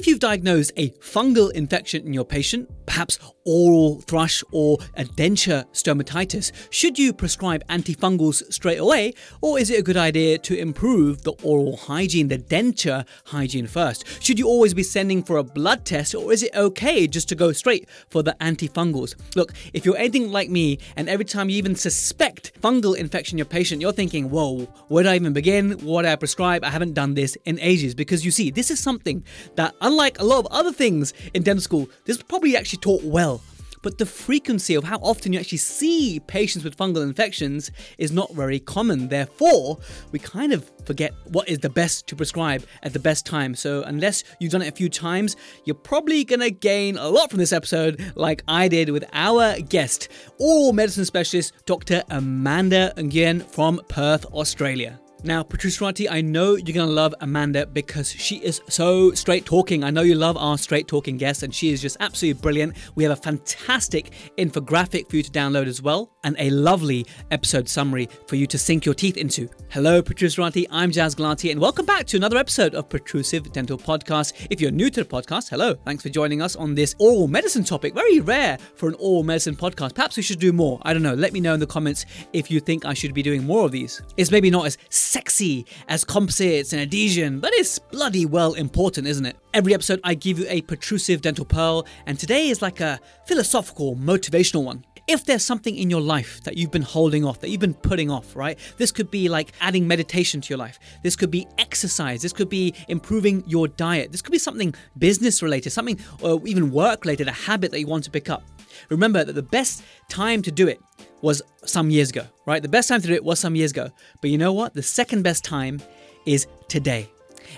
If you've diagnosed a fungal infection in your patient, perhaps oral thrush or a denture stomatitis, should you prescribe antifungals straight away, or is it a good idea to improve the oral hygiene, the denture hygiene first? Should you always be sending for a blood test, or is it okay just to go straight for the antifungals? Look, if you're anything like me, and every time you even suspect fungal infection in your patient, you're thinking, whoa, where do I even begin? What do I prescribe? I haven't done this in ages. Because you see, this is something that, unlike a lot of other things in dental school, this is probably actually taught well but the frequency of how often you actually see patients with fungal infections is not very common. Therefore, we kind of forget what is the best to prescribe at the best time. So, unless you've done it a few times, you're probably gonna gain a lot from this episode, like I did with our guest, oral medicine specialist Dr. Amanda Nguyen from Perth, Australia. Now, Protruserati I know you're going to love Amanda because she is so straight talking. I know you love our straight talking guest, and she is just absolutely brilliant. We have a fantastic infographic for you to download as well, and a lovely episode summary for you to sink your teeth into. Hello, Protruserati I'm Jaz Gulati, and welcome back to another episode of Protrusive Dental Podcast. If you're new to the podcast, hello. Thanks for joining us on this oral medicine topic. Very rare for an oral medicine podcast. Perhaps we should do more. I don't know. Let me know in the comments if you think I should be doing more of these. It's maybe not as sexy as composites and adhesion, but it's bloody well important, isn't it? Every episode, I give you a protrusive dental pearl, and today is like a philosophical, motivational one. If there's something in your life that you've been holding off, that you've been putting off, right? This could be like adding meditation to your life. This could be exercise. This could be improving your diet. This could be something business related, something or even work related, a habit that you want to pick up. Remember that the best time to do it was some years ago, right? The best time to do it was some years ago. But you know what? The second best time is today.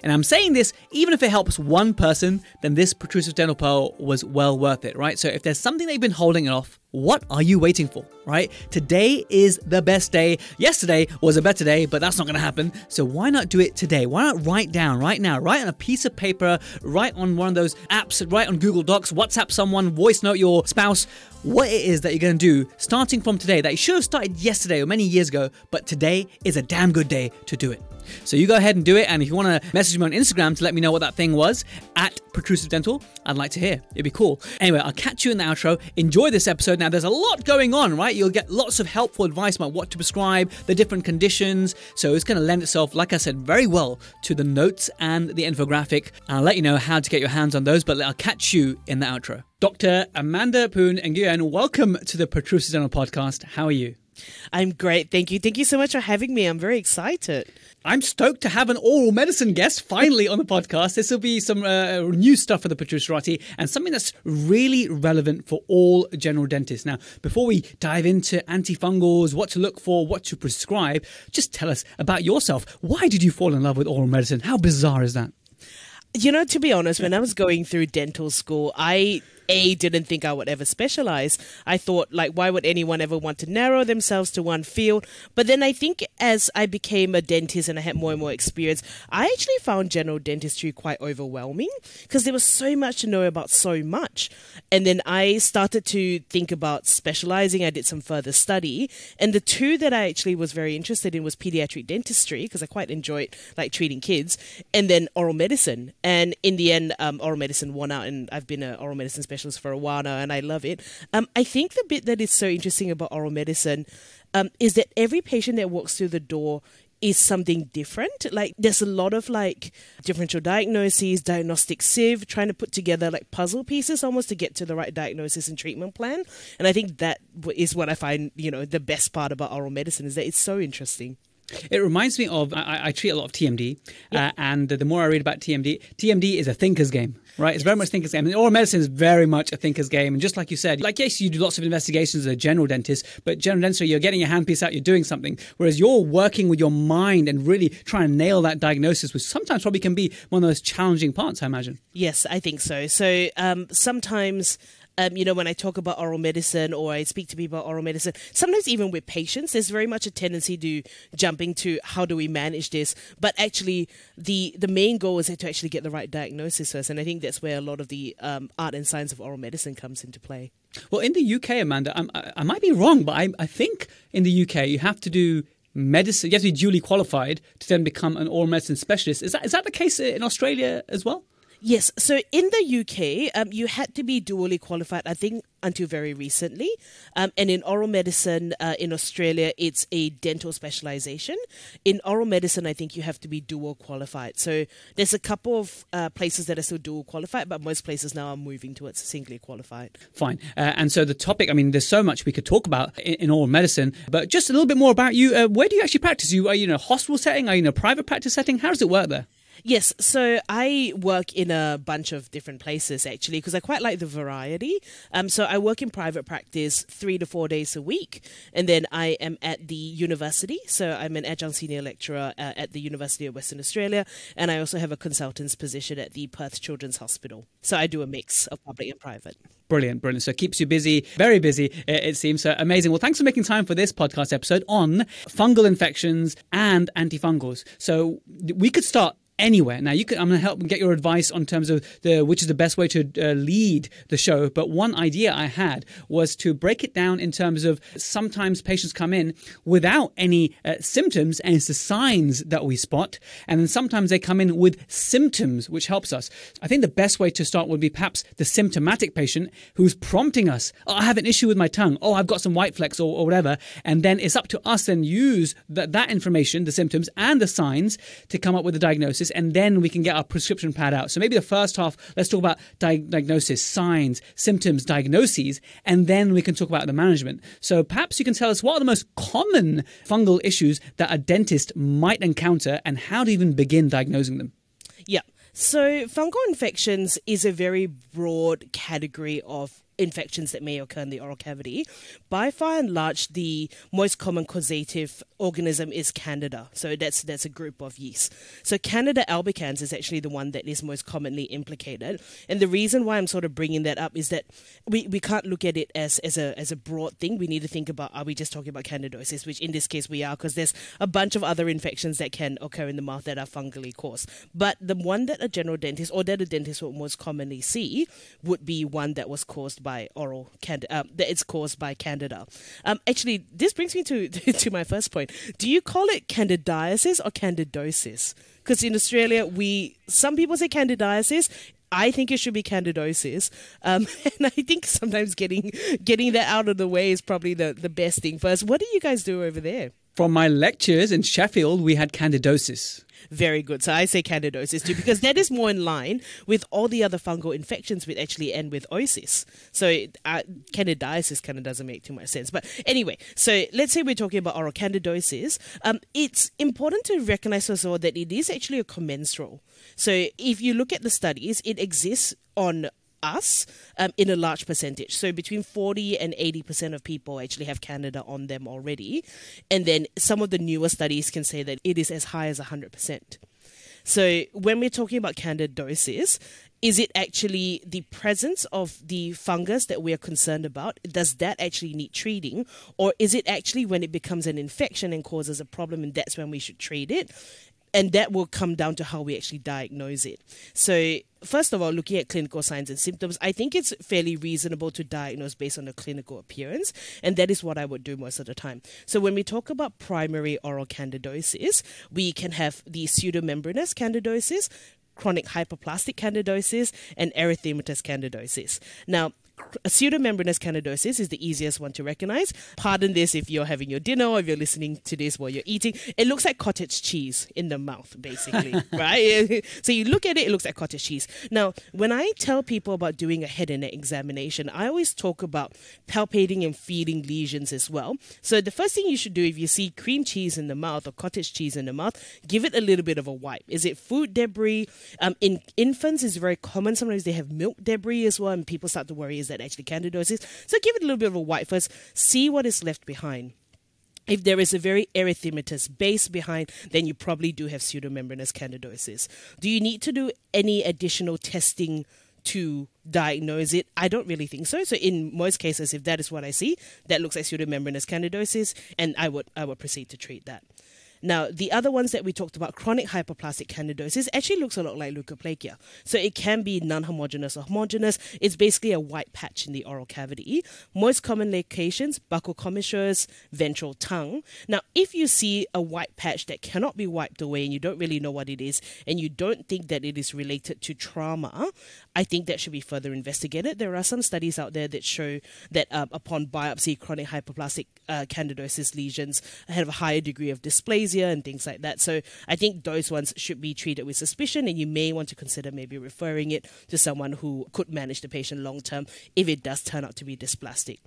And I'm saying this even if it helps one person, then this protrusive dental pearl was well worth it, right? So if there's something that you've been holding off, what are you waiting for, right? Today is the best day. Yesterday was a better day, but that's not to happen. So why not do it today? Why not write down right now, write on a piece of paper, write on one of those apps, write on Google Docs, WhatsApp someone, voice note your spouse, what it is that you're to do starting from today that you should have started yesterday or many years ago, but today is a damn good day to do it. So you go ahead and do it. And if you want to message me on Instagram to let me know what that thing was at Protrusive Dental, I'd like to hear. It'd be cool. Anyway, I'll catch you in the outro. Enjoy this episode. Now, there's a lot going on, right? You'll get lots of helpful advice about what to prescribe, the different conditions. So it's going to lend itself, like I said, very well to the notes and the infographic. I'll let you know how to get your hands on those, but I'll catch you in the outro. Dr. Amanda Phoon and Nguyen, welcome to the Protrusive Dental Podcast. How are you? I'm great. Thank you. Thank you so much for having me. I'm very excited. I'm stoked to have an oral medicine guest finally on the podcast. This will be some uh, new stuff for the Protruserati and something that's really relevant for all general dentists. Now, before we dive into antifungals, what to look for, what to prescribe, just tell us about yourself. Why did you fall in love with oral medicine? How bizarre is that? You know, to be honest, when I was going through dental school, I a didn't think I would ever specialize. I thought like why would anyone ever want to narrow themselves to one field? But then I think as I became a dentist and I had more and more experience, I actually found general dentistry quite overwhelming because there was so much to know about so much. And then I started to think about specializing. I did some further study, and the two that I actually was very interested in was pediatric dentistry because I quite enjoyed like treating kids, and then oral medicine. And in the end, um, oral medicine won out, and I've been an oral medicine specialist for a while now, and I love it. Um, I think the bit that is so interesting about oral medicine um, is that every patient that walks through the door is something different. Like there's a lot of like differential diagnoses, diagnostic sieve, trying to put together like puzzle pieces almost to get to the right diagnosis and treatment plan. And I think that is what I find, you know, the best part about oral medicine is that it's so interesting. It reminds me of I, I treat a lot of TMD, yeah. uh, and the more I read about TMD, TMD is a thinker's game, right? It's yes. very much thinker's game. And oral medicine is very much a thinker's game. And just like you said, like yes, you do lots of investigations as a general dentist, but general dentistry, you're getting your handpiece out, you're doing something. Whereas you're working with your mind and really trying to nail that diagnosis, which sometimes probably can be one of those challenging parts, I imagine. Yes, I think so. So um, sometimes um, you know, when I talk about oral medicine or I speak to people about oral medicine, sometimes even with patients, there's very much a tendency to jumping to how do we manage this. But actually, the the main goal is to actually get the right diagnosis first, and I think that's where a lot of the um, art and science of oral medicine comes into play. Well, in the UK, Amanda, I, I might be wrong, but I, I think in the UK you have to do medicine. You have to be duly qualified to then become an oral medicine specialist. Is that is that the case in Australia as well? Yes. So in the UK, um, you had to be dually qualified, I think, until very recently. Um, and in oral medicine uh, in Australia, it's a dental specialization. In oral medicine, I think you have to be dual qualified. So there's a couple of uh, places that are still dual qualified, but most places now are moving towards singly qualified. Fine. Uh, and so the topic, I mean, there's so much we could talk about in, in oral medicine, but just a little bit more about you. Uh, where do you actually practice? You are you in a hospital setting? Are you in a private practice setting? How does it work there? Yes, so I work in a bunch of different places actually because I quite like the variety. Um, so I work in private practice three to four days a week, and then I am at the university. So I'm an adjunct senior lecturer uh, at the University of Western Australia, and I also have a consultant's position at the Perth Children's Hospital. So I do a mix of public and private. Brilliant, brilliant. So it keeps you busy, very busy, it seems. So amazing. Well, thanks for making time for this podcast episode on fungal infections and antifungals. So we could start anywhere. Now, you can. I'm going to help get your advice on terms of the which is the best way to uh, lead the show. But one idea I had was to break it down in terms of sometimes patients come in without any uh, symptoms, and it's the signs that we spot, and then sometimes they come in with symptoms, which helps us. I think the best way to start would be perhaps the symptomatic patient who's prompting us. Oh, I have an issue with my tongue. Oh, I've got some white flecks or, or whatever, and then it's up to us then use that that information, the symptoms and the signs, to come up with a diagnosis and then we can get our prescription pad out. So maybe the first half, let's talk about diagnosis, signs, symptoms, diagnoses, and then we can talk about the management. So perhaps you can tell us what are the most common fungal issues that a dentist might encounter and how to even begin diagnosing them. Yeah. So, fungal infections is a very broad category of infections that may occur in the oral cavity. By far and large, the most common causative organism is Candida. So that's that's a group of yeast. So Candida albicans is actually the one that is most commonly implicated. And the reason why I'm sort of bringing that up is that we, we can't look at it as, as a as a broad thing. We need to think about are we just talking about candidosis, which in this case we are, because there's a bunch of other infections that can occur in the mouth that are fungally caused. But the one that a general dentist or that a dentist would most commonly see would be one that was caused by oral candida. Um, that it's caused by candida. Um, actually, this brings me to to my first point. Do you call it candidiasis or candidosis? Because in Australia, we some people say candidiasis. I think it should be candidosis, um, and I think sometimes getting getting that out of the way is probably the, the best thing first. What do you guys do over there? From my lectures in Sheffield, we had candidosis. Very good. So I say candidosis too because that is more in line with all the other fungal infections which actually end with osis. So uh, candidiasis kind of doesn't make too much sense. But anyway, so let's say we're talking about oral candidosis. Um, it's important to recognize also that it is actually a commensal. So if you look at the studies, it exists on us um, in a large percentage. So between 40 and 80% of people actually have Candida on them already. And then some of the newer studies can say that it is as high as 100%. So when we're talking about candidosis, is it actually the presence of the fungus that we are concerned about? Does that actually need treating? Or is it actually when it becomes an infection and causes a problem and that's when we should treat it? And that will come down to how we actually diagnose it. So, first of all, looking at clinical signs and symptoms, I think it's fairly reasonable to diagnose based on the clinical appearance, and that is what I would do most of the time. So, when we talk about primary oral candidosis, we can have the pseudomembranous candidosis, chronic hyperplastic candidosis, and erythematous candidosis. Now, pseudomembranous candidosis is the easiest one to recognize. Pardon this if you're having your dinner or if you're listening to this while you're eating. It looks like cottage cheese in the mouth, basically, right? so you look at it, it looks like cottage cheese. Now, when I tell people about doing a head and neck examination, I always talk about palpating and feeling lesions as well. So the first thing you should do if you see cream cheese in the mouth or cottage cheese in the mouth, give it a little bit of a wipe. Is it food debris? Um, in infants, it's very common. Sometimes they have milk debris as well, and people start to worry is that actually candidosis. So give it a little bit of a wipe first, see what is left behind. If there is a very erythematous base behind, then you probably do have pseudomembranous candidosis. Do you need to do any additional testing to diagnose it? I don't really think so. So in most cases, if that is what I see, that looks like pseudomembranous candidosis, and I would I would proceed to treat that. Now, the other ones that we talked about, chronic hyperplastic candidosis, actually looks a lot like leukoplakia. So it can be non-homogeneous or homogeneous. It's basically a white patch in the oral cavity. Most common locations, buccal commissures, ventral tongue. Now, if you see a white patch that cannot be wiped away and you don't really know what it is, and you don't think that it is related to trauma, I think that should be further investigated. There are some studies out there that show that um, upon biopsy, chronic hyperplastic uh, candidosis lesions have a higher degree of dysplasia and things like that. So I think those ones should be treated with suspicion, and you may want to consider maybe referring it to someone who could manage the patient long term if it does turn out to be dysplastic.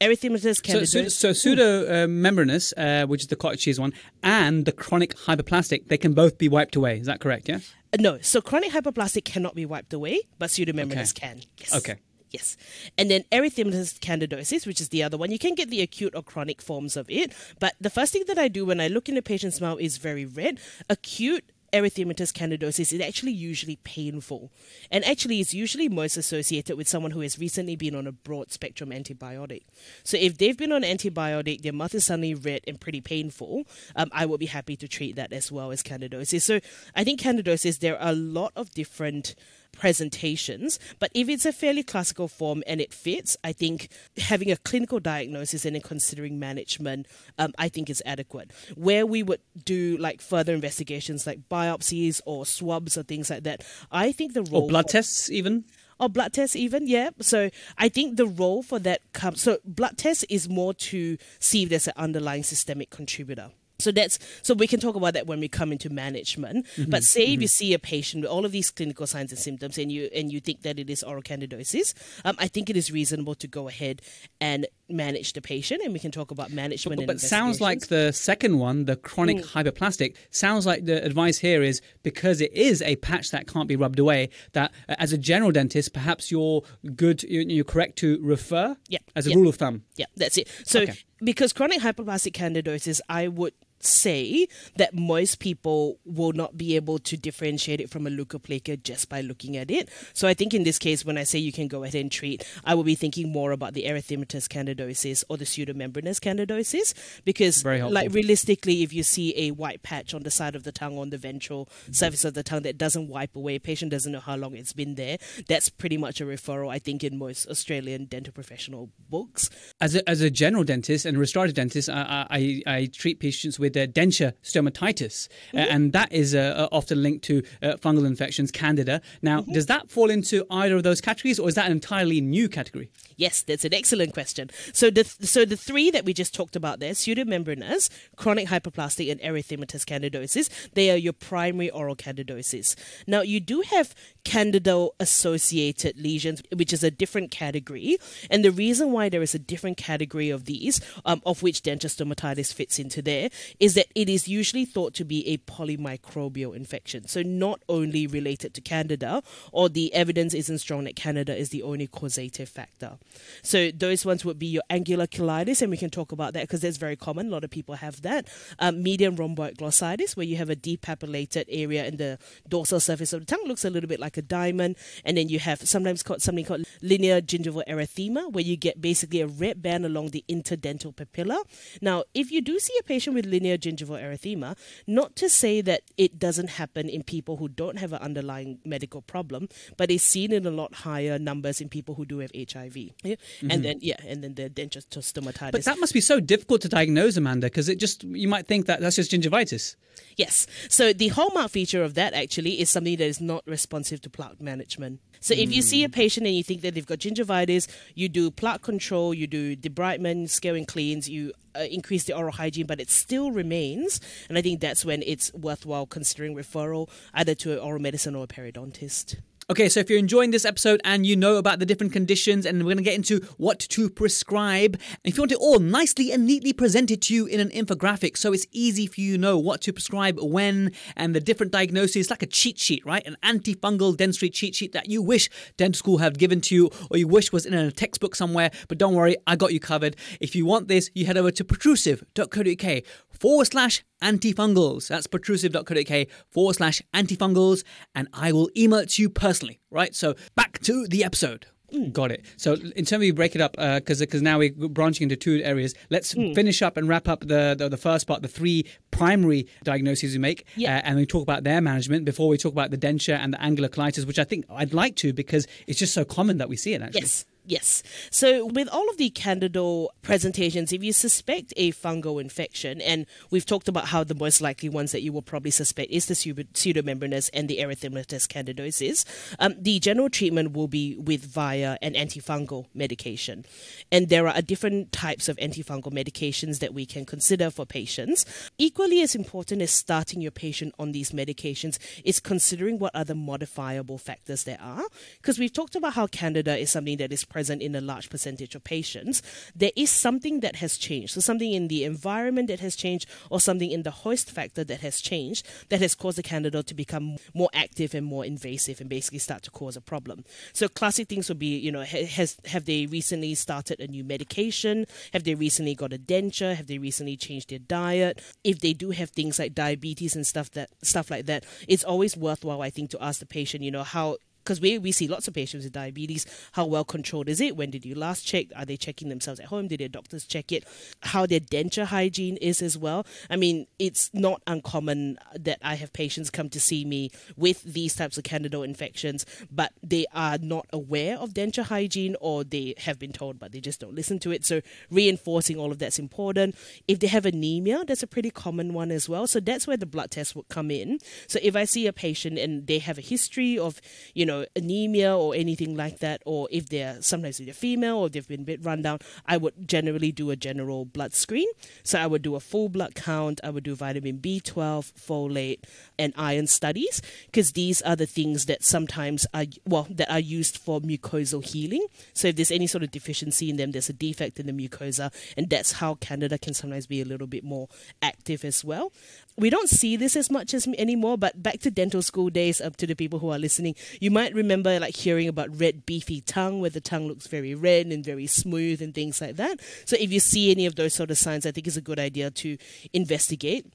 Erythematous candidosis. So, so, so pseudo uh, membranous, uh, which is the cottage cheese one, and the chronic hyperplastic, they can both be wiped away. Is that correct? Yeah. No, so chronic hyperplastic cannot be wiped away, but pseudomembranous Okay. can. Yes. Okay. Yes. And then erythematous candidosis, which is the other one. You can get the acute or chronic forms of it. But the first thing that I do when I look in a patient's mouth is very red. Acute erythematous candidosis is actually usually painful. And actually, it's usually most associated with someone who has recently been on a broad spectrum antibiotic. So if they've been on antibiotic, their mouth is suddenly red and pretty painful, um, I would be happy to treat that as well as candidosis. So I think candidosis, there are a lot of different presentations, but if it's a fairly classical form and it fits, I think having a clinical diagnosis and then considering management, um, I think is adequate. Where we would do like further investigations like biopsies or swabs or things like that, I think the role Or blood for- tests, even. or blood tests even yeah so i think the role for that comes so blood test is more to see if there's an underlying systemic contributor so that's so we can talk about that when we come into management but say if you see a patient with all of these clinical signs and symptoms and you and you think that it is oral candidosis um, i think it is reasonable to go ahead and manage the patient and we can talk about management But, and but sounds like the second one, the chronic Mm. hyperplastic, sounds like the advice here is because it is a patch that can't be rubbed away, that uh, as a general dentist, perhaps you're good, you're you're correct to refer Yeah, as a yeah. rule of thumb. Yeah, that's it. So, Okay. Because chronic hyperplastic candidosis, I would say that most people will not be able to differentiate it from a leukoplakia just by looking at it. So I think in this case, when I say you can go ahead and treat, I will be thinking more about the erythematous candidosis or the pseudomembranous candidosis because, like realistically, if you see a white patch on the side of the tongue, on the ventral surface of the tongue that doesn't wipe away, patient doesn't know how long it's been there. That's pretty much a referral, I think, in most Australian dental professional books. As a, as a general dentist and restorative dentist, I, I, I treat patients with uh, denture stomatitis, uh, and that is uh, uh, often linked to uh, fungal infections, candida. Now, does that fall into either of those categories, or is that an entirely new category? Yes, that's an excellent question. So the so the three that we just talked about there, pseudomembranous, chronic hyperplastic, and erythematous candidosis, they are your primary oral candidosis. Now you do have candida associated lesions, which is a different category, and the reason why there is a different category of these, um, of which denture stomatitis fits into there, is that it is usually thought to be a polymicrobial infection. So not only related to candida, or the evidence isn't strong that candida is the only causative factor. So those ones would be your angular cheilitis, and we can talk about that because that's very common. A lot of people have that. Um, median rhomboid glossitis, where you have a depapillated area in the dorsal surface of the tongue, looks a little bit like a diamond, and then you have sometimes called something called linear gingival erythema, where you get basically a red band along the interdental papilla. Now, if you do see a patient with linear gingival erythema, not to say that it doesn't happen in people who don't have an underlying medical problem, but it's seen in a lot higher numbers in people who do have HIV. Yeah? And then yeah, and then the denture stomatitis. But that must be so difficult to diagnose, Amanda, because it just you might think that that's just gingivitis. Yes. So the hallmark feature of that actually is something that is not responsive to plaque management. So if you see a patient and you think that they've got gingivitis, you do plaque control, you do debridement, scale and cleans, you uh, increase the oral hygiene, but it still remains. And I think that's when it's worthwhile considering referral either to an oral medicine or a periodontist. Okay, so if you're enjoying this episode and you know about the different conditions, and we're going to get into what to prescribe, if you want it all nicely and neatly presented to you in an infographic, so it's easy for you to know what to prescribe when and the different diagnoses, like a cheat sheet, right? An antifungal dentistry cheat sheet that you wish dental school had given to you, or you wish was in a textbook somewhere. But don't worry, I got you covered. If you want this, you head over to protrusive.co.uk forward slash antifungals. That's protrusive.co.uk forward slash antifungals, and I will email it to you personally, right? So back to the episode. Mm, got it. So in terms of you break it up, uh, because because now we're branching into two areas. Let's mm. finish up and wrap up the, the the first part, the three primary diagnoses we make, Yeah. uh, and we talk about their management before we talk about the denture and the angular cheilitis, which I think I'd like to because it's just so common that we see it. Actually, Yes. Yes. So, with all of the Candidal presentations, if you suspect a fungal infection, and we've talked about how the most likely ones that you will probably suspect is the pseudomembranous and the erythematous candidosis, um, the general treatment will be with via an antifungal medication. And there are different types of antifungal medications that we can consider for patients. Equally as important as starting your patient on these medications is considering what other modifiable factors there are. Because we've talked about how Candida is something that is present in a large percentage of patients. There is something that has changed. So, something in the environment that has changed, or something in the host factor that has changed that has caused the Candida to become more active and more invasive and basically start to cause a problem. So, classic things would be, you know, has have they recently started a new medication? Have they recently got a denture? Have they recently changed their diet? If they do have things like diabetes and stuff that stuff like that, it's always worthwhile, I think, to ask the patient, you know, how because we, we see lots of patients with diabetes. How well controlled is it? When did you last check? Are they checking themselves at home? Did their doctors check it? How their denture hygiene is as well. I mean, it's not uncommon that I have patients come to see me with these types of candidal infections, but they are not aware of denture hygiene or they have been told, but they just don't listen to it. So reinforcing all of that's important. If they have anemia, that's a pretty common one as well. So that's where the blood test would come in. So if I see a patient and they have a history of, you know, anemia or anything like that, or if they're sometimes if they're female or they've been a bit run down, I would generally do a general blood screen. So I would do a full blood count, I would do vitamin B12, folate, and iron studies, because these are the things that sometimes are well that are used for mucosal healing. So if there's any sort of deficiency in them, there's a defect in the mucosa, and that's how Candida can sometimes be a little bit more active as well. We don't see this as much as anymore, but back to dental school days, up to the people who are listening, you might remember like hearing about red beefy tongue, where the tongue looks very red and very smooth and things like that. So if you see any of those sort of signs, I think it's a good idea to investigate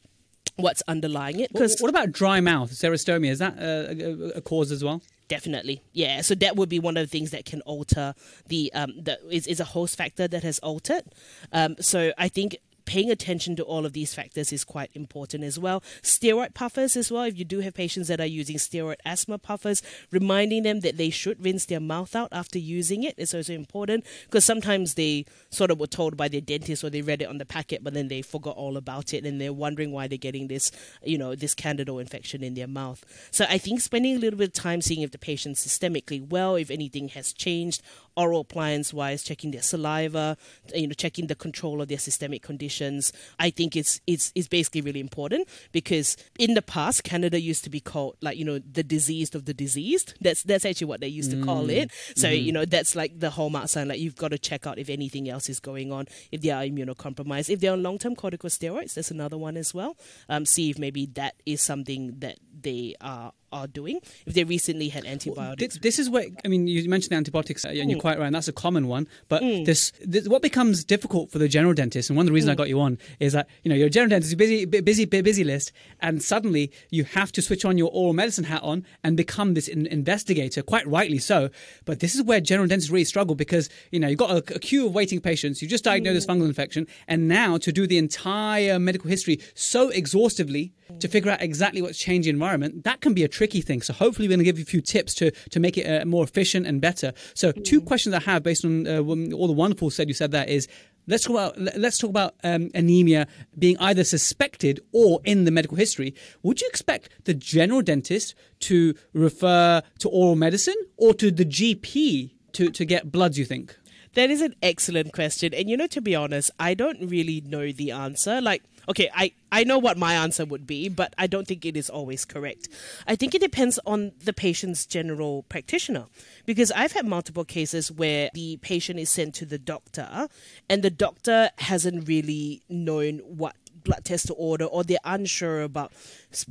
what's underlying it because what about dry mouth, xerostomia? Is that uh, a, a cause as well? Definitely, yeah. So that would be one of the things that can alter the um that is is a host factor that has altered. Um, so I think paying attention to all of these factors is quite important as well. Steroid puffers as well. If you do have patients that are using steroid asthma puffers, reminding them that they should rinse their mouth out after using it is also important because sometimes they sort of were told by their dentist or they read it on the packet, but then they forgot all about it and they're wondering why they're getting this, you know, this candida infection in their mouth. So I think spending a little bit of time seeing if the patient's systemically well, if anything has changed, oral appliance wise, checking their saliva, you know, checking the control of their systemic conditions. I think it's it's it's basically really important because in the past, Candida used to be called like you know the diseased of the diseased. That's that's actually what they used to call it. So you know that's like the hallmark sign. Like you've got to check out if anything else is going on. If they are immunocompromised, if they're on long term corticosteroids, that's another one as well. Um, see if maybe that is something that they are are doing. If they recently had antibiotics. This, this is where I mean, you mentioned the antibiotics, uh, and Mm. you're quite right. And that's a common one. But this, this, what becomes difficult for the general dentist, and one of the reasons I Mm. got you on is that you know you're a general dentist, you're busy, bu- busy, busy list, and suddenly you have to switch on your oral medicine hat on and become this in- investigator. Quite rightly so. But this is where general dentists really struggle because you know you've got a, a queue of waiting patients. You just diagnosed this Mm. fungal infection, and now to do the entire medical history so exhaustively to figure out exactly what's changed the environment, that can be a tricky thing. So hopefully we're going to give you a few tips to to make it uh, more efficient and better. So two questions I have based on uh, all the wonderful said you said that is. Let's talk about let's talk about um, anemia being either suspected or in the medical history. Would you expect the general dentist to refer to oral medicine or to the GP to, to get bloods? You think? That is an excellent question. And you know, to be honest, I don't really know the answer. Like, okay, I, I know what my answer would be, but I don't think it is always correct. I think it depends on the patient's general practitioner. Because I've had multiple cases where the patient is sent to the doctor and the doctor hasn't really known what blood test to order or they're unsure about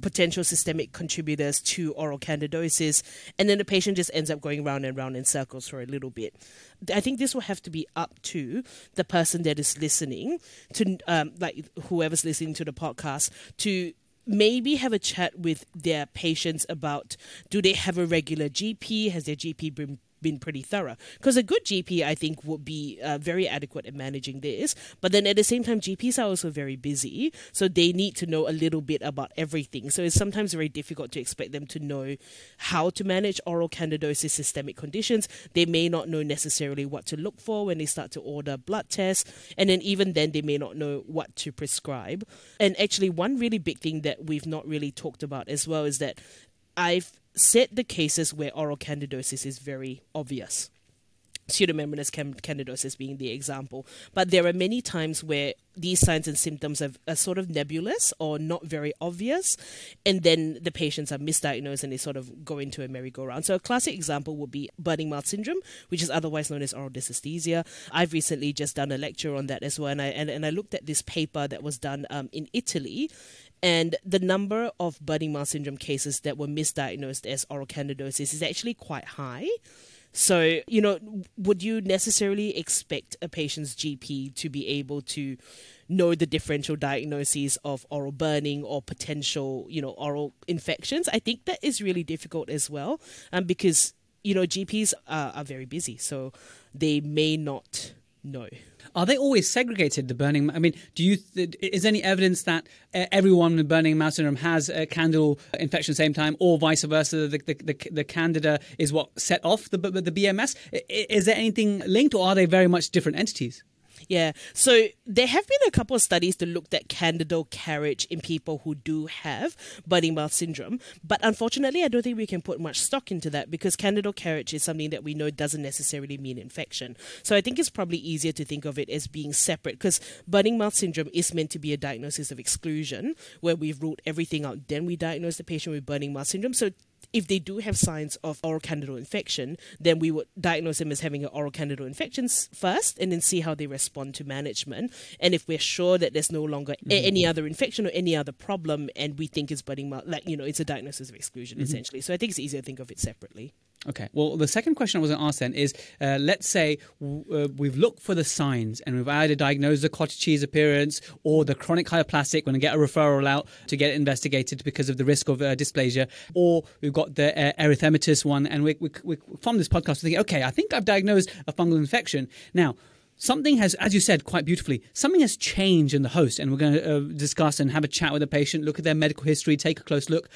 potential systemic contributors to oral candidosis and then the patient just ends up going round and round in circles for a little bit i think this will have to be up to the person that is listening to um, like whoever's listening to the podcast to maybe have a chat with their patients about do they have a regular GP? Has their GP been been pretty thorough. Because a good GP, I think, would be uh, very adequate at managing this. But then at the same time, GPs are also very busy, so they need to know a little bit about everything. So it's sometimes very difficult to expect them to know how to manage oral candidosis systemic conditions. They may not know necessarily what to look for when they start to order blood tests, and then even then, they may not know what to prescribe. And actually, one really big thing that we've not really talked about as well is that I've set the cases where oral candidosis is very obvious. Pseudomembranous candidosis being the example. But there are many times where these signs and symptoms are, are, sort of nebulous or not very obvious, and then the patients are misdiagnosed and they sort of go into a merry-go-round. So, a classic example would be burning mouth syndrome, which is otherwise known as oral dysesthesia. I've recently just done a lecture on that as well, and I, and, and I looked at this paper that was done um, in Italy and the number of burning mouth syndrome cases that were misdiagnosed as oral candidosis is actually quite high. So, you know, would you necessarily expect a patient's GP to be able to know the differential diagnoses of oral burning or potential, you know, oral infections? I think that is really difficult as well, um, because you know GPs are, are very busy, so they may not know. Are they always segregated? The burning. I mean, do you? Th- is any evidence that uh, everyone with burning mouth syndrome has a candidal infection at the same time, or vice versa? The, the, the, the candida is what set off the the BMS. Is there anything linked, or are they very much different entities? Yeah. So there have been a couple of studies to look at candidal carriage in people who do have burning mouth syndrome. But unfortunately, I don't think we can put much stock into that because candidal carriage is something that we know doesn't necessarily mean infection. So I think it's probably easier to think of it as being separate because burning mouth syndrome is meant to be a diagnosis of exclusion where we've ruled everything out. Then we diagnose the patient with burning mouth syndrome. So if they do have signs of oral candidal infection, then we would diagnose them as having an oral candidal infection first and then see how they respond to management. And if we're sure that there's no longer mm-hmm. a- any other infection or any other problem and we think it's budding, like, you know, it's a diagnosis of exclusion mm-hmm. essentially. So I think it's easier to think of it separately. Okay. Well, the second question I was going to ask then is uh, let's say uh, we've looked for the signs and we've either diagnosed the cottage cheese appearance or the chronic hypoplastic when we get a referral out to get it investigated because of the risk of uh, dysplasia, or we've got the uh, erythematous one. And we, we, we, from this podcast, we're thinking, okay, I think I've diagnosed a fungal infection. Now, something has, as you said quite beautifully, something has changed in the host. And we're going to uh, discuss and have a chat with the patient, look at their medical history, take a close look.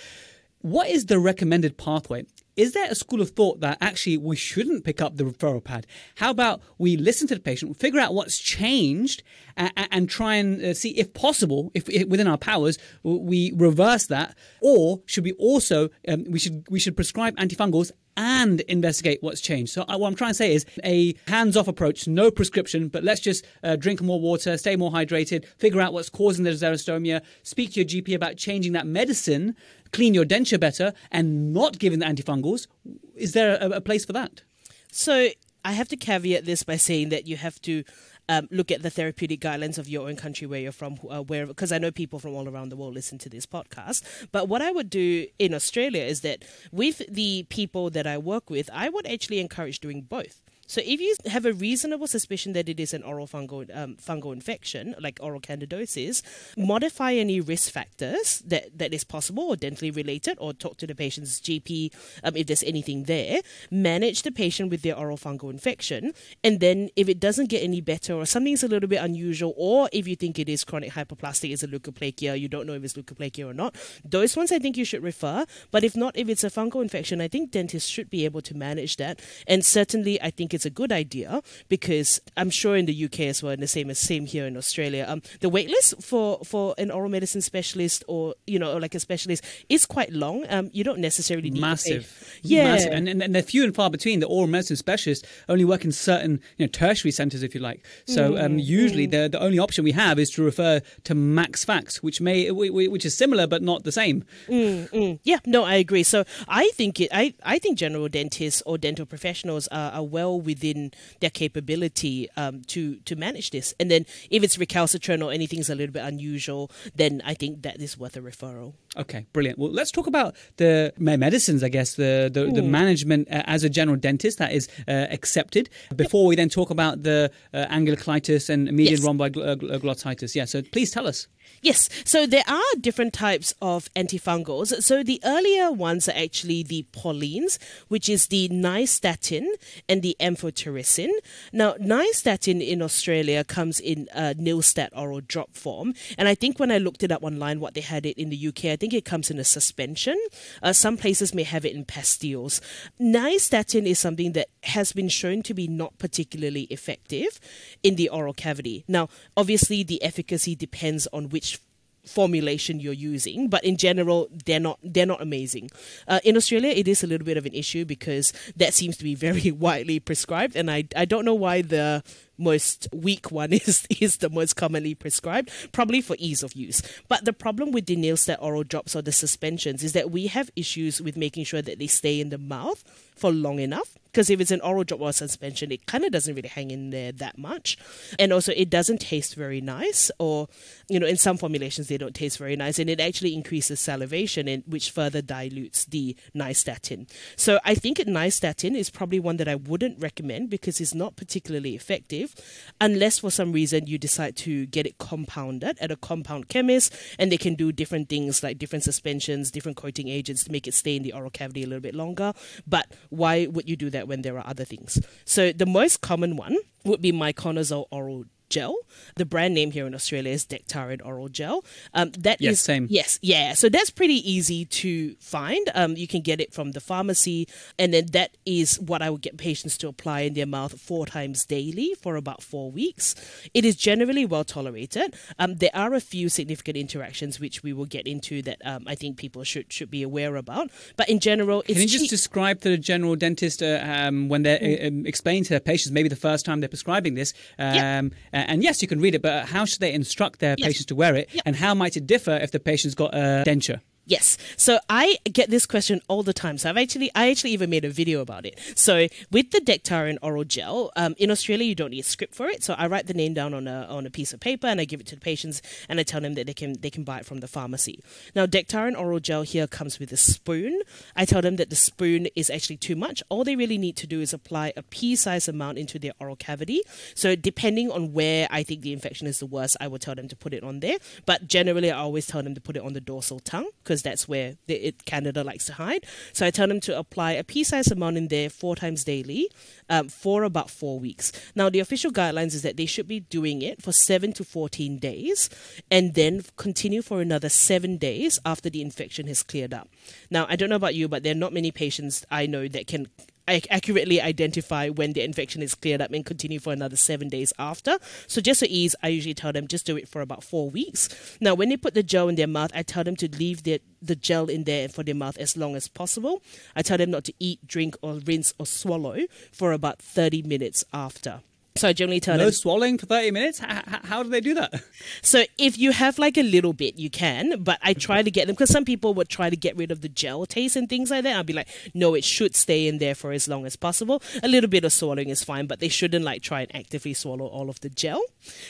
What is the recommended pathway? is there a school of thought that actually we shouldn't pick up the referral pad? How about we listen to the patient, figure out what's changed, and, try and uh, see if possible, if, if, within our powers, we reverse that, or should we also um, we should we should prescribe antifungals and investigate what's changed. So, uh, what I'm trying to say is a hands off approach, no prescription, but let's just uh, drink more water, stay more hydrated, figure out what's causing the xerostomia, speak to your GP about changing that medicine, clean your denture better, and not giving the antifungals. Is there a, a place for that? So, I have to caveat this by saying that you have to um, look at the therapeutic guidelines of your own country where you're from, uh, where because I know people from all around the world listen to this podcast. But what I would do in Australia is that with the people that I work with, I would actually encourage doing both. So if you have a reasonable suspicion that it is an oral fungal um, fungal infection, like oral candidosis, modify any risk factors that, that is possible or dentally related, or talk to the patient's GP um, if there's anything there. Manage the patient with their oral fungal infection, and then if it doesn't get any better or something's a little bit unusual, or if you think it is chronic hypoplastic, is a leukoplakia, you don't know if it's leukoplakia or not, those ones I think you should refer. But if not, if it's a fungal infection, I think dentists should be able to manage that. And certainly, I think it's a good idea because I'm sure in the UK as well, and the same as same here in Australia, um, the waitlist for for an oral medicine specialist or you know like a specialist is quite long. Um, you don't necessarily need massive, yeah, massive. And, and, and they're few and far between. The oral medicine specialists only work in certain you know tertiary centres, if you like. So um, mm, usually mm. the the only option we have is to refer to Max Fax, which may which is similar but not the same. Mm, mm. yeah, no, I agree. So I think it, I I think general dentists or dental professionals are, are well within their capability um, to to manage this. And then if it's recalcitrant or anything's a little bit unusual, then I think that is worth a referral. Okay, brilliant. Well, let's talk about the medicines. I guess the the, the management uh, as a general dentist that is uh, accepted. Before we then talk about the uh, angular cheilitis and median yes. rhomboid glossitis. Yeah. So please tell us. Yes, so there are different types of antifungals. So the earlier ones are actually the polyenes, which is the nystatin and the amphotericin. Now, nystatin in Australia comes in a Nilstat oral drop form, and I think when I looked it up online, what they had it in the UK, I think it comes in a suspension. Uh, some places may have it in pastilles. Nystatin is something that has been shown to be not particularly effective in the oral cavity. Now, obviously, the efficacy depends on which formulation you're using but in general they're not they're not amazing uh, in australia it is a little bit of an issue because that seems to be very widely prescribed and i i don't know why the most weak one is is the most commonly prescribed, probably for ease of use. But the problem with the Nilstat oral drops or the suspensions is that we have issues with making sure that they stay in the mouth for long enough. Because if it's an oral drop or suspension, it kind of doesn't really hang in there that much. And also, it doesn't taste very nice, or, you know, in some formulations, they don't taste very nice. And it actually increases salivation, and, which further dilutes the nystatin. So I think nystatin is probably one that I wouldn't recommend because it's not particularly effective unless for some reason you decide to get it compounded at a compound chemist and they can do different things like different suspensions, different coating agents to make it stay in the oral cavity a little bit longer. But why would you do that when there are other things? So the most common one would be miconazole oral gel. The brand name here in Australia is Daktarin Oral Gel. Um, that yes, is- same. Yes, yeah. So that's pretty easy to find. Um, you can get it from the pharmacy, and then that is what I would get patients to apply in their mouth four times daily for about four weeks. It is generally well tolerated. Um, there are a few significant interactions which we will get into that um, I think people should should be aware about. But in general, it's Can you just cheap. describe to the general dentist uh, um, when they're uh, um, explaining to their patients, maybe the first time they're prescribing this, um, Yeah. A- and yes, you can read it, but how should they instruct their Yes. patients to wear it, Yep. and how might it differ if the patient's got a denture? Yes. So I get this question all the time. So I've actually, I actually even made a video about it. So with the Daktarin oral gel, um, in Australia you don't need a script for it. So I write the name down on a on a piece of paper and I give it to the patients and I tell them that they can they can buy it from the pharmacy. Now Daktarin oral gel here comes with a spoon. I tell them that the spoon is actually too much. All they really need to do is apply a pea-sized amount into their oral cavity. So depending on where I think the infection is the worst, I will tell them to put it on there. But generally, I always tell them to put it on the dorsal tongue because that's where it Candida likes to hide. So I tell them to apply a pea-sized amount in there four times daily um, for about four weeks. Now, the official guidelines is that they should be doing it for seven to fourteen days, and then continue for another seven days after the infection has cleared up. Now, I don't know about you, but there are not many patients I know that can accurately identify when the infection is cleared up and continue for another seven days after. So just for ease, I usually tell them just do it for about four weeks. Now, when they put the gel in their mouth, I tell them to leave the the gel in there for their mouth as long as possible. I tell them not to eat, drink, or rinse or swallow for about thirty minutes after. So I generally tell No them. swallowing for 30 minutes? H- h- how do they do that? So if you have like a little bit, you can. But I try to get them because some people would try to get rid of the gel taste and things like that. I'll be like, no, it should stay in there for as long as possible. A little bit of swallowing is fine, but they shouldn't like try and actively swallow all of the gel.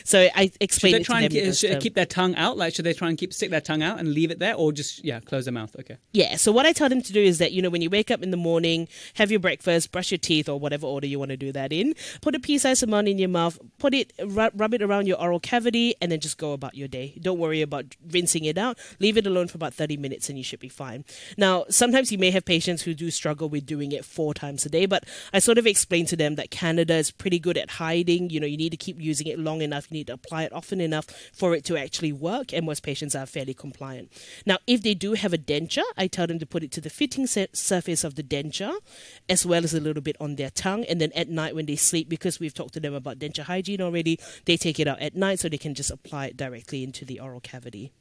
So I explain Should they try to and them. in should they keep their tongue out? Like, should they try and keep stick their tongue out and leave it there, or just yeah, close their mouth? Okay. Yeah. So what I tell them to do is that you know when you wake up in the morning, have your breakfast, brush your teeth or whatever order you want to do that in. Put a pea-sized amount in your mouth. Put it rub, rub it around your oral cavity, and then just go about your day. Don't worry about rinsing it out. Leave it alone for about thirty minutes, and you should be fine. Now, sometimes you may have patients who do struggle with doing it four times a day, but I sort of explain to them that Candida is pretty good at hiding. You know, you need to keep using it long enough. You need to apply it often enough for it to actually work, and most patients are fairly compliant. Now, if they do have a denture, I tell them to put it to the fitting surface of the denture, as well as a little bit on their tongue, and then at night when they sleep, because we've talked them about denture hygiene already, they take it out at night so they can just apply it directly into the oral cavity.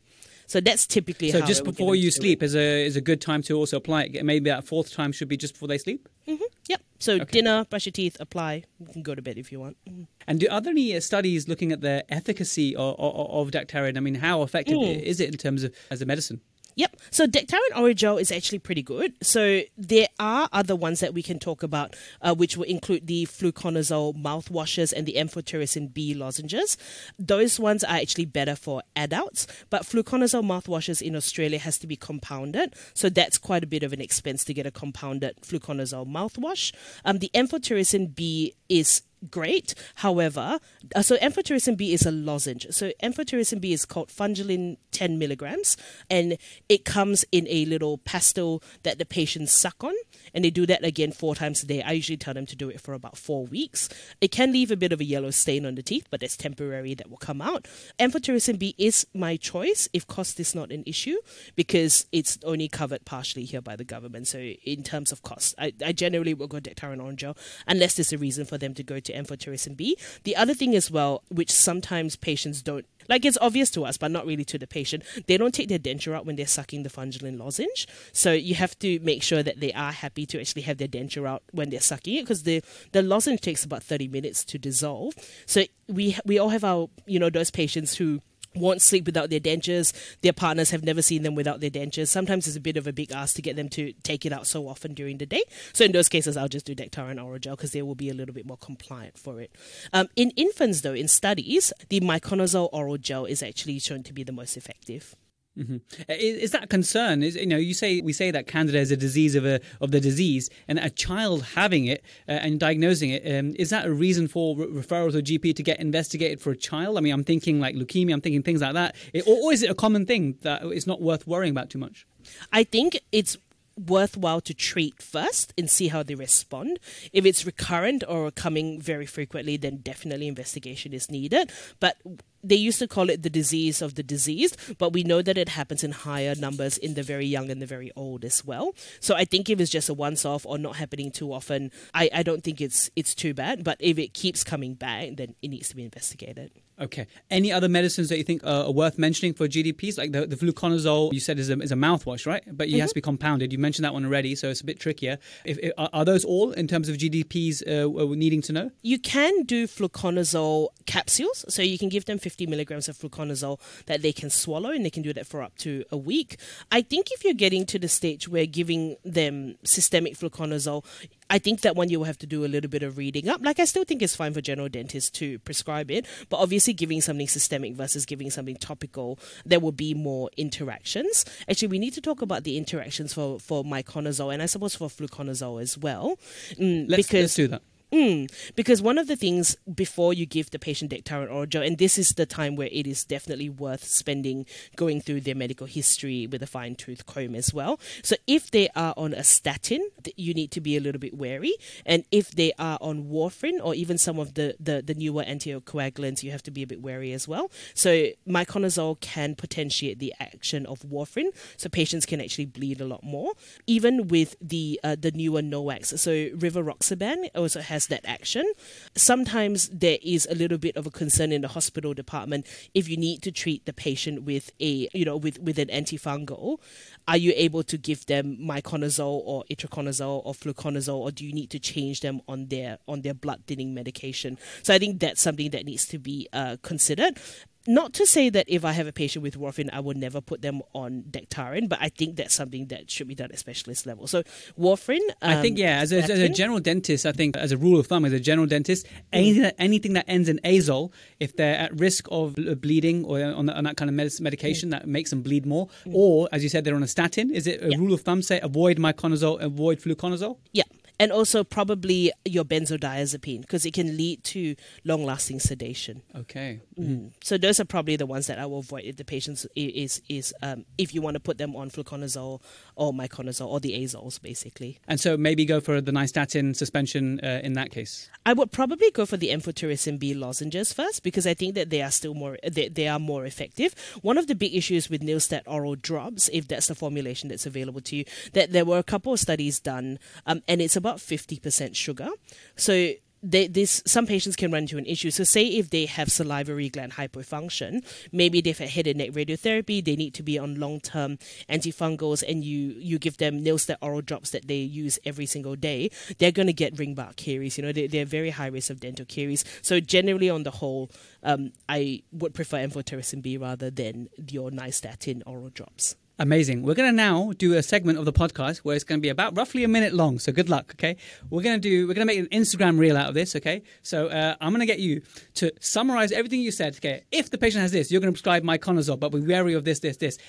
So that's typically So how just I would get before you do it. sleep is a is a good time to also apply it. Maybe that fourth time should be just before they sleep. Mm-hmm. Yep. So dinner, brush your teeth, apply. You can go to bed if you want. Mhm. And do, are there any uh, studies looking at the efficacy of, of, of Daktarin? I mean, how effective Mm. is it in terms of as a medicine? Yep. So Daktarin Origel is actually pretty good. So there are other ones that we can talk about, uh, which will include the fluconazole mouthwashes and the amphotericin B lozenges. Those ones are actually better for adults, but fluconazole mouthwashes in Australia has to be compounded, so that's quite a bit of an expense to get a compounded fluconazole mouthwash. Um, the amphotericin B is great. However, uh, so amphotericin B is a lozenge. So amphotericin B is called Fungilin 10 milligrams, and it comes in a little pastel that the patients suck on, and they do that again four times a day. I usually tell them to do it for about four weeks. It can leave a bit of a yellow stain on the teeth, but it's temporary. That will come out. Amphotericin B is my choice if cost is not an issue because it's only covered partially here by the government. So in terms of cost, I, I generally will go Daktarin Orangel unless there's a reason for them to go to amphotericin B. The other thing as well, which sometimes patients don't like it's obvious to us, but not really to the patient. They don't take their denture out when they're sucking the Fungilin lozenge. So you have to make sure that they are happy to actually have their denture out when they're sucking it because the, the lozenge takes about 30 minutes to dissolve. So we, we all have our, you know, those patients who won't sleep without their dentures. Their partners have never seen them without their dentures. Sometimes it's a bit of a big ask to get them to take it out so often during the day. So in those cases, I'll just do Daktarin oral gel because they will be a little bit more compliant for it. Um, in infants, though, in studies, the miconazole oral gel is actually shown to be the most effective. Mm-hmm. Is, that a concern? Is you know you say we say that candida is a disease of a of the disease, and a child having it uh, and diagnosing it um, is that a reason for re- referral to a GP to get investigated for a child? I mean, I'm thinking like leukemia, I'm thinking things like that, it, or, or is it a common thing that it's not worth worrying about too much? I think it's worthwhile to treat first and see how they respond. If it's recurrent or coming very frequently, then definitely investigation is needed. But they used to call it the disease of the diseased, but we know that it happens in higher numbers in the very young and the very old as well. So I think if it's just a once off or not happening too often, I, I don't think it's it's too bad. But if it keeps coming back, then it needs to be investigated. Okay. Any other medicines that you think are worth mentioning for GDPs? Like the, the fluconazole, you said is a, is a mouthwash, right? But it mm-hmm. has to be compounded. You mentioned that one already, so it's a bit trickier. If, if Are those all in terms of GDPs uh, needing to know? You can do fluconazole capsules. So you can give them 50 milligrams of fluconazole that they can swallow, and they can do that for up to a week. I think if you're getting to the stage where giving them systemic fluconazole, I think that one you will have to do a little bit of reading up. Like I still think it's fine for general dentists to prescribe it, but obviously giving something systemic versus giving something topical, there will be more interactions. Actually, we need to talk about the interactions for for miconazole and I suppose for fluconazole as well, mm, let's, because let's do that. Mm, because one of the things before you give the patient Daktarin oral gel, and this is the time where it is definitely worth spending going through their medical history with a fine tooth comb as well. So if they are on a statin, you need to be a little bit wary. And if they are on warfarin or even some of the, the, the newer anticoagulants, you have to be a bit wary as well. So miconazole can potentiate the action of warfarin, so patients can actually bleed a lot more. Even with the uh, the newer NOACs, so rivaroxaban also has has that action. Sometimes there is a little bit of a concern in the hospital department if you need to treat the patient with a you know with with an antifungal, are you able to give them miconazole or itraconazole or fluconazole or do you need to change them on their on their blood thinning medication? So I think that's something that needs to be uh, considered not to say that if I have a patient with warfarin, I will never put them on Daktarin, but I think that's something that should be done at specialist level. So warfarin. Um, I think yeah, as a, as a, general dentist, I think as a rule of thumb, as a general dentist, mm. anything that, anything that ends in azole, if they're at risk of bleeding or on, on that kind of medication mm. that makes them bleed more, mm. or as you said, they're on a statin, is it a yeah. rule of thumb say avoid miconazole, avoid fluconazole? Yeah, and also probably your benzodiazepine because it can lead to long lasting sedation. Okay. Mm. So those are probably the ones that I will avoid if the patients is is um, if you want to put them on fluconazole or miconazole or the azoles basically. And so maybe go for the nystatin suspension uh, in that case. I would probably go for the amphotericin B lozenges first because I think that they are still more they, they are more effective. One of the big issues with Nilstat oral drops, if that's the formulation that's available to you, that there were a couple of studies done, um, and it's about about 50% sugar. So they, this some patients can run into an issue. So, say if they have salivary gland hypofunction, maybe they've had head and neck radiotherapy, they need to be on long term antifungals, and you you give them Nilstat oral drops that they use every single day. They're going to get ring bark caries. You know, they, they're very high risk of dental caries. So, generally, on the whole, um, I would prefer amphotericin B rather than your nystatin oral drops. Amazing. We're going to now do a segment of the podcast where it's going to be about roughly a minute long. So good luck. Okay. We're going to do, we're going to make an Instagram reel out of this. Okay. So uh, I'm going to get you to summarize everything you said. Okay. If the patient has this, you're going to prescribe miconazole, but be wary of this, this, this.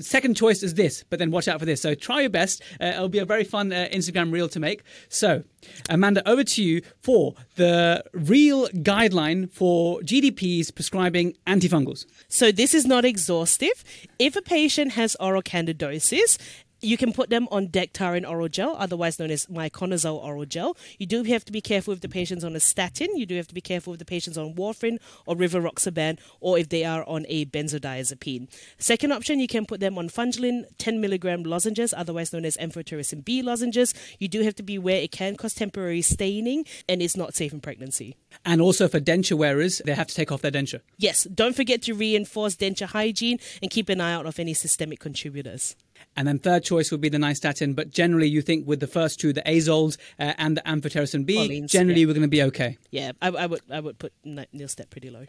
Second choice is this, but then watch out for this. So try your best. Uh, it'll be a very fun uh, Instagram reel to make. So, Amanda, over to you for the real guideline for GDPs prescribing antifungals. So this is not exhaustive. If a patient has oral candidosis you can put them on Daktarin oral gel, otherwise known as miconazole oral gel. You do have to be careful if the patient's on a statin. You do have to be careful if the patient's on warfarin or rivaroxaban, or if they are on a benzodiazepine. Second option, you can put them on Fungilin 10 milligram lozenges, otherwise known as amphotericin B lozenges. You do have to be aware it can cause temporary staining and it's not safe in pregnancy. And also for denture wearers, they have to take off their denture. Yes, don't forget to reinforce denture hygiene and keep an eye out of any systemic contributors. And then third choice would be the nystatin. But generally, you think with the first two, the azoles uh, and the amphotericin B, generally yeah. we're going to be okay. Yeah, I, I, would I would put Nilstat pretty low.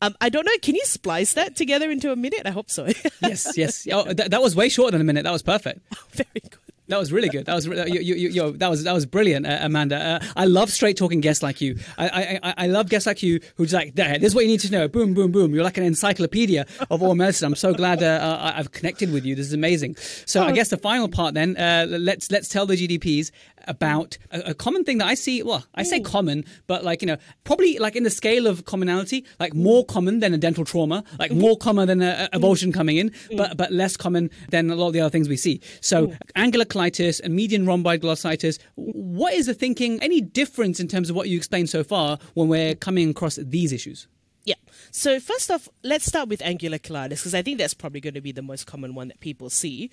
Um, I don't know. Can you splice that together into a minute? I hope so. yes, yes. Oh, th- that was way shorter than a minute. That was perfect. Oh, very good. That was really good. That was you, you, you, that was that was brilliant, uh, Amanda. Uh, I love straight talking guests like you. I, I I love guests like you who's like, this is what you need to know. Boom, boom, boom. You're like an encyclopedia of all medicine. I'm so glad uh, I've connected with you. This is amazing. So I oh. guess the final part then. Uh, let's let's tell the GDPs about a, a, common thing that I see. Well, I say common, but like you know, probably like in the scale of commonality, like more common than a dental trauma, like more mm-hmm. common than a, a mm-hmm. avulsion coming in, mm. but but less common than a lot of the other things we see. So mm. angular cheilitis and median rhomboid glossitis. What is the thinking? Any difference in terms of what you explained so far when we're coming across these issues? Yeah. So first off, let's start with angular cheilitis because I think that's probably going to be the most common one that people see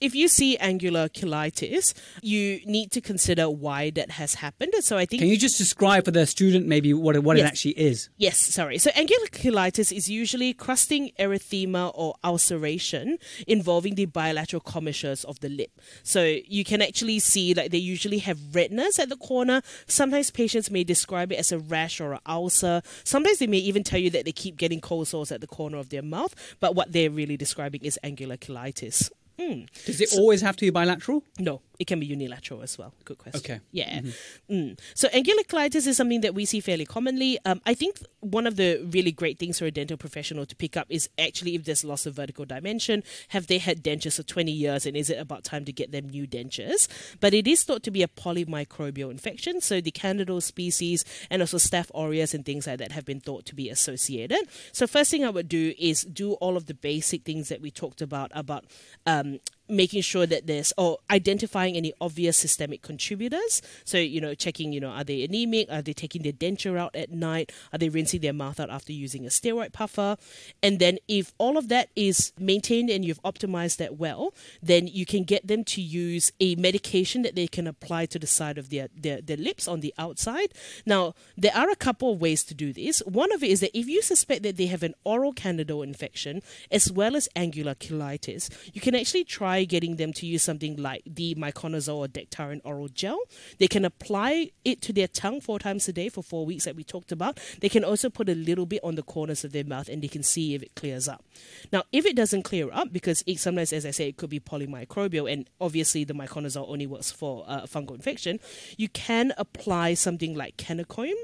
if you see angular cheilitis, you need to consider why that has happened. So I think. Can you just describe for the student maybe what what yes. it actually is? Yes, sorry. So angular cheilitis is usually crusting erythema or ulceration involving the bilateral commissures of the lip. So you can actually see like they usually have redness at the corner. Sometimes patients may describe it as a rash or an ulcer. Sometimes they may even tell you that they keep getting cold sores at the corner of their mouth, but what they're really describing is angular cheilitis. Mm. Does it so, always have to be bilateral? No, it can be unilateral as well. Good question. Okay. Yeah. Mm-hmm. Mm. So angular cheilitis is something that we see fairly commonly. Um, I think one of the really great things for a dental professional to pick up is actually if there's loss of vertical dimension, have they had dentures for 20 years and is it about time to get them new dentures? But it is thought to be a polymicrobial infection. So the Candidal species and also Staph aureus and things like that have been thought to be associated. So first thing I would do is do all of the basic things that we talked about, about um, um, making sure that there's or identifying any obvious systemic contributors. So, you know, checking, you know, are they anemic? Are they taking their denture out at night? Are they rinsing their mouth out after using a steroid puffer? And then if all of that is maintained and you've optimized that well, then you can get them to use a medication that they can apply to the side of their, their, their lips on the outside. Now, there are a couple of ways to do this. One of it is that if you suspect that they have an oral candidal infection as well as angular cheilitis, you can actually try try getting them to use something like the miconazole or Daktarin oral gel. They can apply it to their tongue four times a day for four weeks that we talked about. They can also put a little bit on the corners of their mouth and they can see if it clears up. Now, if it doesn't clear up, because it, sometimes, as I say, it could be polymicrobial, and obviously the miconazole only works for uh, fungal infection, you can apply something like Kenacomb,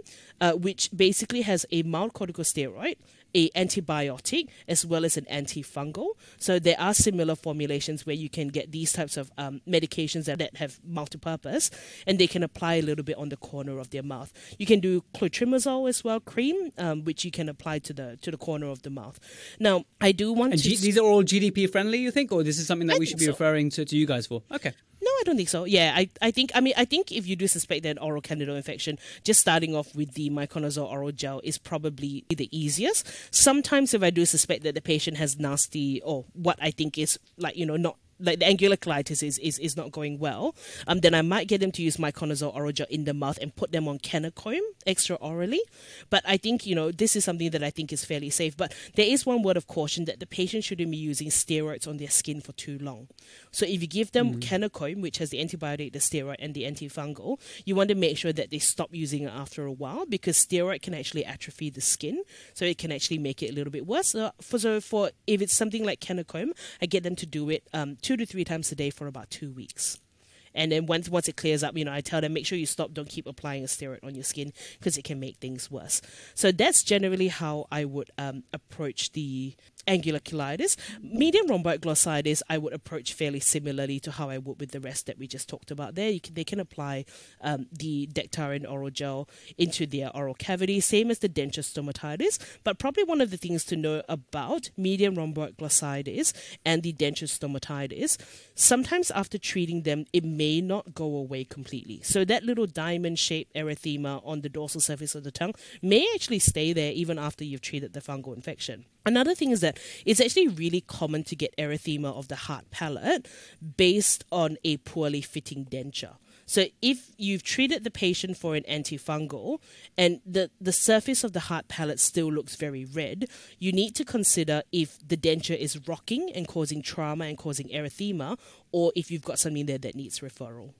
uh, which basically has a mild corticosteroid a antibiotic as well as an antifungal. So there are similar formulations where you can get these types of um, medications that, that have multi-purpose, and they can apply a little bit on the corner of their mouth. You can do clotrimazole as well, cream, um, which you can apply to the to the corner of the mouth. Now, I do want and to. G- these are all GDP friendly, you think, or this is something that I we should be so. referring to, to you guys for? Okay. Don't think so. Yeah, I, I think I mean I think if you do suspect that oral candidal infection, just starting off with the miconazole oral gel is probably the easiest. Sometimes if I do suspect that the patient has nasty or what I think is like you know not like the angular cheilitis is, is, is not going well, um, then I might get them to use miconazole oral gel in the mouth and put them on Kenacomb extra orally. But I think, you know, this is something that I think is fairly safe. But there is one word of caution that the patient shouldn't be using steroids on their skin for too long. So if you give them mm. Which has the antibiotic, the steroid, and the antifungal, you want to make sure that they stop using it after a while because steroid can actually atrophy the skin. So it can actually make it a little bit worse. So for, so for if it's something like Kenacomb, I get them to do it um, two to three times a day for about two weeks. And then once once it clears up, you know, I tell them make sure you stop. Don't keep applying a steroid on your skin because it can make things worse. So that's generally how I would um, approach the angular cheilitis. Median rhomboid glossitis, I would approach fairly similarly to how I would with the rest that we just talked about there. Can, they can apply um, the Daktarin oral gel into their oral cavity, same as the denture stomatitis. But probably one of the things to know about median rhomboid glossitis and the denture stomatitis, sometimes after treating them, it may not go away completely. So that little diamond shaped erythema on the dorsal surface of the tongue may actually stay there even after you've treated the fungal infection. Another thing is that it's actually really common to get erythema of the hard palate based on a poorly fitting denture. So if you've treated the patient for an antifungal and the, the surface of the hard palate still looks very red, you need to consider if the denture is rocking and causing trauma and causing erythema, or if you've got something there that needs referral.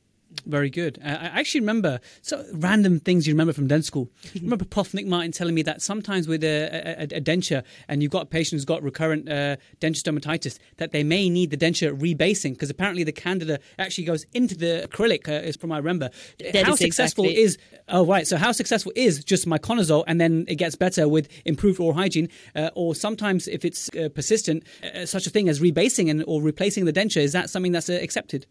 Very good. Uh, I actually remember so random things you remember from dental school. I remember Prof. Nick Martin telling me that sometimes with a, a, a denture and you've got a patient who's got recurrent uh, denture stomatitis, that they may need the denture rebasing because apparently the candida actually goes into the acrylic, uh, is from I remember. That how is successful exactly- is, oh, right. So, how successful is just miconazole and then it gets better with improved oral hygiene? Uh, or sometimes if it's uh, persistent, uh, such a thing as rebasing and or replacing the denture, is that something that's uh, accepted?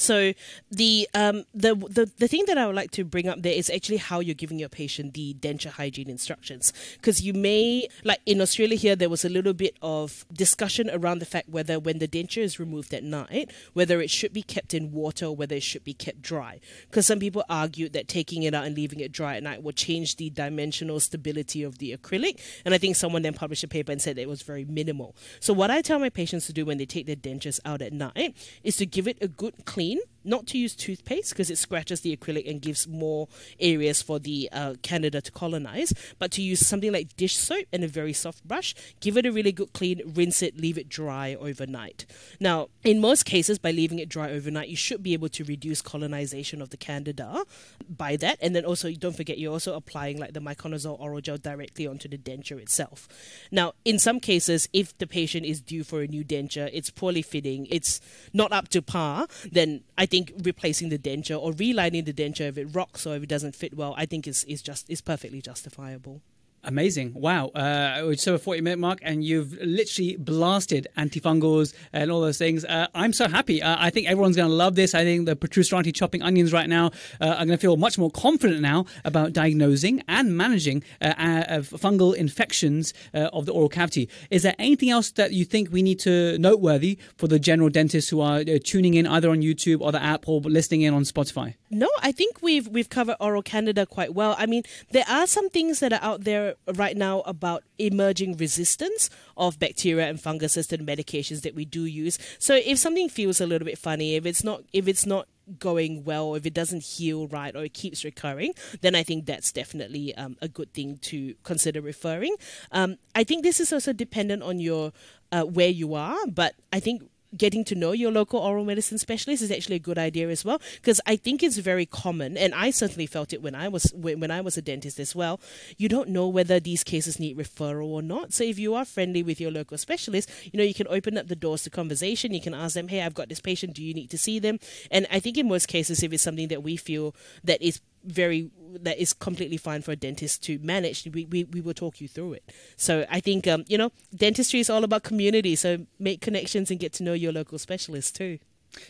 So the um the, the the thing that I would like to bring up there is actually how you're giving your patient the denture hygiene instructions. Because you may like in Australia here there was a little bit of discussion around the fact whether when the denture is removed at night whether it should be kept in water or whether it should be kept dry. Because some people argued that taking it out and leaving it dry at night will change the dimensional stability of the acrylic. And I think someone then published a paper and said it was very minimal. So what I tell my patients to do when they take their dentures out at night is to give it a good clean Jane not to use toothpaste because it scratches the acrylic and gives more areas for the uh, candida to colonize, but to use something like dish soap and a very soft brush, give it a really good clean, rinse it, leave it dry overnight. Now, in most cases, by leaving it dry overnight, you should be able to reduce colonization of the candida by that. And then also, don't forget, you're also applying like the miconazole oral gel directly onto the denture itself. Now, in some cases, if the patient is due for a new denture, it's poorly fitting, it's not up to par, then I think replacing the denture or relining the denture if it rocks or if it doesn't fit well, I think is, is just is perfectly justifiable. Amazing. Wow. Uh, so a 40 minute mark, and you've literally blasted antifungals and all those things. Uh, I'm so happy. Uh, I think everyone's going to love this. I think the Protruserati chopping onions right now uh, are going to feel much more confident now about diagnosing and managing uh, uh, fungal infections uh, of the oral cavity. Is there anything else that you think we need to noteworthy for the general dentists who are tuning in either on YouTube or the app or listening in on Spotify? No, I think we've we've covered oral candida quite well. I mean, there are some things that are out there right now about emerging resistance of bacteria and fungus the medications that we do use. So if something feels a little bit funny, if it's not if it's not going well, if it doesn't heal right, or it keeps recurring, then I think that's definitely um, a good thing to consider referring. Um, I think this is also dependent on your uh, where you are, but I think getting to know your local oral medicine specialist is actually a good idea as well because I think it's very common and I certainly felt it when I was when, I was a dentist as well. You don't know whether these cases need referral or not. So if you are friendly with your local specialist you know you can open up the doors to conversation. You can ask them hey I've got this patient. Do you need to see them? And I think in most cases if it's something that we feel that is very that is completely fine for a dentist to manage. We, we, we will talk you through it. So i think um, you know dentistry is all about community. So make connections and get to know your local specialist too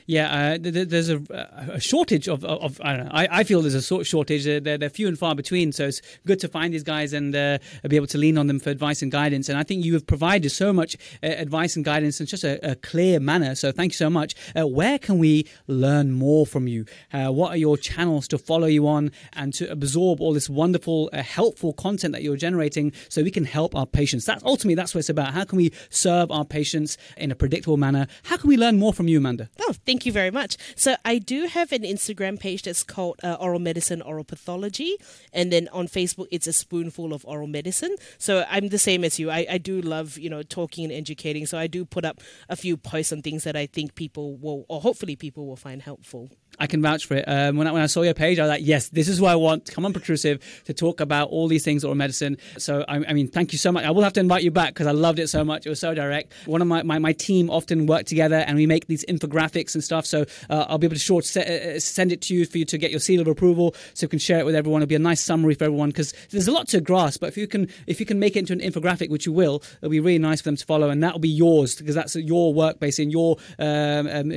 Yeah, uh, th- th- there's a, a shortage of, of, I don't know. I, I feel there's a shortage. Uh, they're, they're few and far between. So it's good to find these guys and uh, be able to lean on them for advice and guidance. And I think you have provided so much uh, advice and guidance in such a, a clear manner. So thank you so much. Uh, where can we learn more from you? Uh, what are your channels to follow you on and to absorb all this wonderful, uh, helpful content that you're generating so we can help our patients? That's ultimately that's what it's about. How can we serve our patients in a predictable manner? How can we learn more from you, Amanda? Oh, thank you very much. So I do have an Instagram page that's called uh, Oral Medicine Oral Pathology, and then on Facebook it's a spoonful of oral medicine. So I'm the same as you. I, I do love you know talking and educating. So I do put up a few posts on things that I think people will, or hopefully people will find helpful. I can vouch for it. Um, when, I, when I saw your page, I was like, yes, this is what I want. Come on, Protrusive, to talk about all these things oral medicine. So, I, I mean, thank you so much. I will have to invite you back because I loved it so much. It was so direct. One of my, my, my team often work together and we make these infographics and stuff. So uh, I'll be able to short se- uh, send it to you for you to get your seal of approval, so you can share it with everyone. It'll be a nice summary for everyone because there's a lot to grasp. But if you can, if you can make it into an infographic, which you will, it'll be really nice for them to follow, and that'll be yours because that's your work basically in your um, um,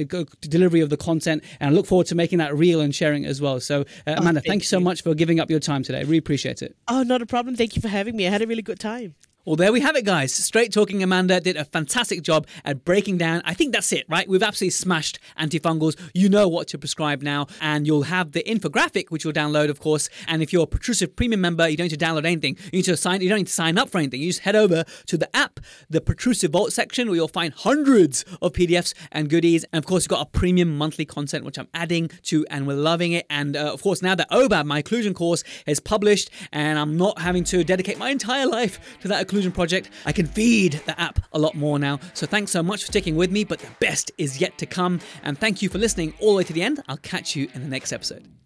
delivery of the content. And I look forward to making that real and sharing it as well. So uh, Amanda, oh, thank, thank, you so much for giving up your time today. I really appreciate it. Oh, not a problem. Thank you for having me. I had a really good time. Well, there we have it, guys. Straight Talking Amanda did a fantastic job at breaking down. I think that's it, right? We've absolutely smashed antifungals. You know what to prescribe now, and you'll have the infographic, which you'll download, of course. And if you're a Protrusive Premium member, you don't need to download anything. You need to sign. You don't need to sign up for anything. You just head over to the app, the Protrusive Vault section, where you'll find hundreds of PDFs and goodies. And of course, you've got a premium monthly content, which I'm adding to, and we're loving it. And uh, of course, now that OBAB, my occlusion course, is published, and I'm not having to dedicate my entire life to that occlusion project, I can feed the app a lot more now. So thanks so much for sticking with me, but the best is yet to come. And thank you for listening all the way to the end. I'll catch you in the next episode.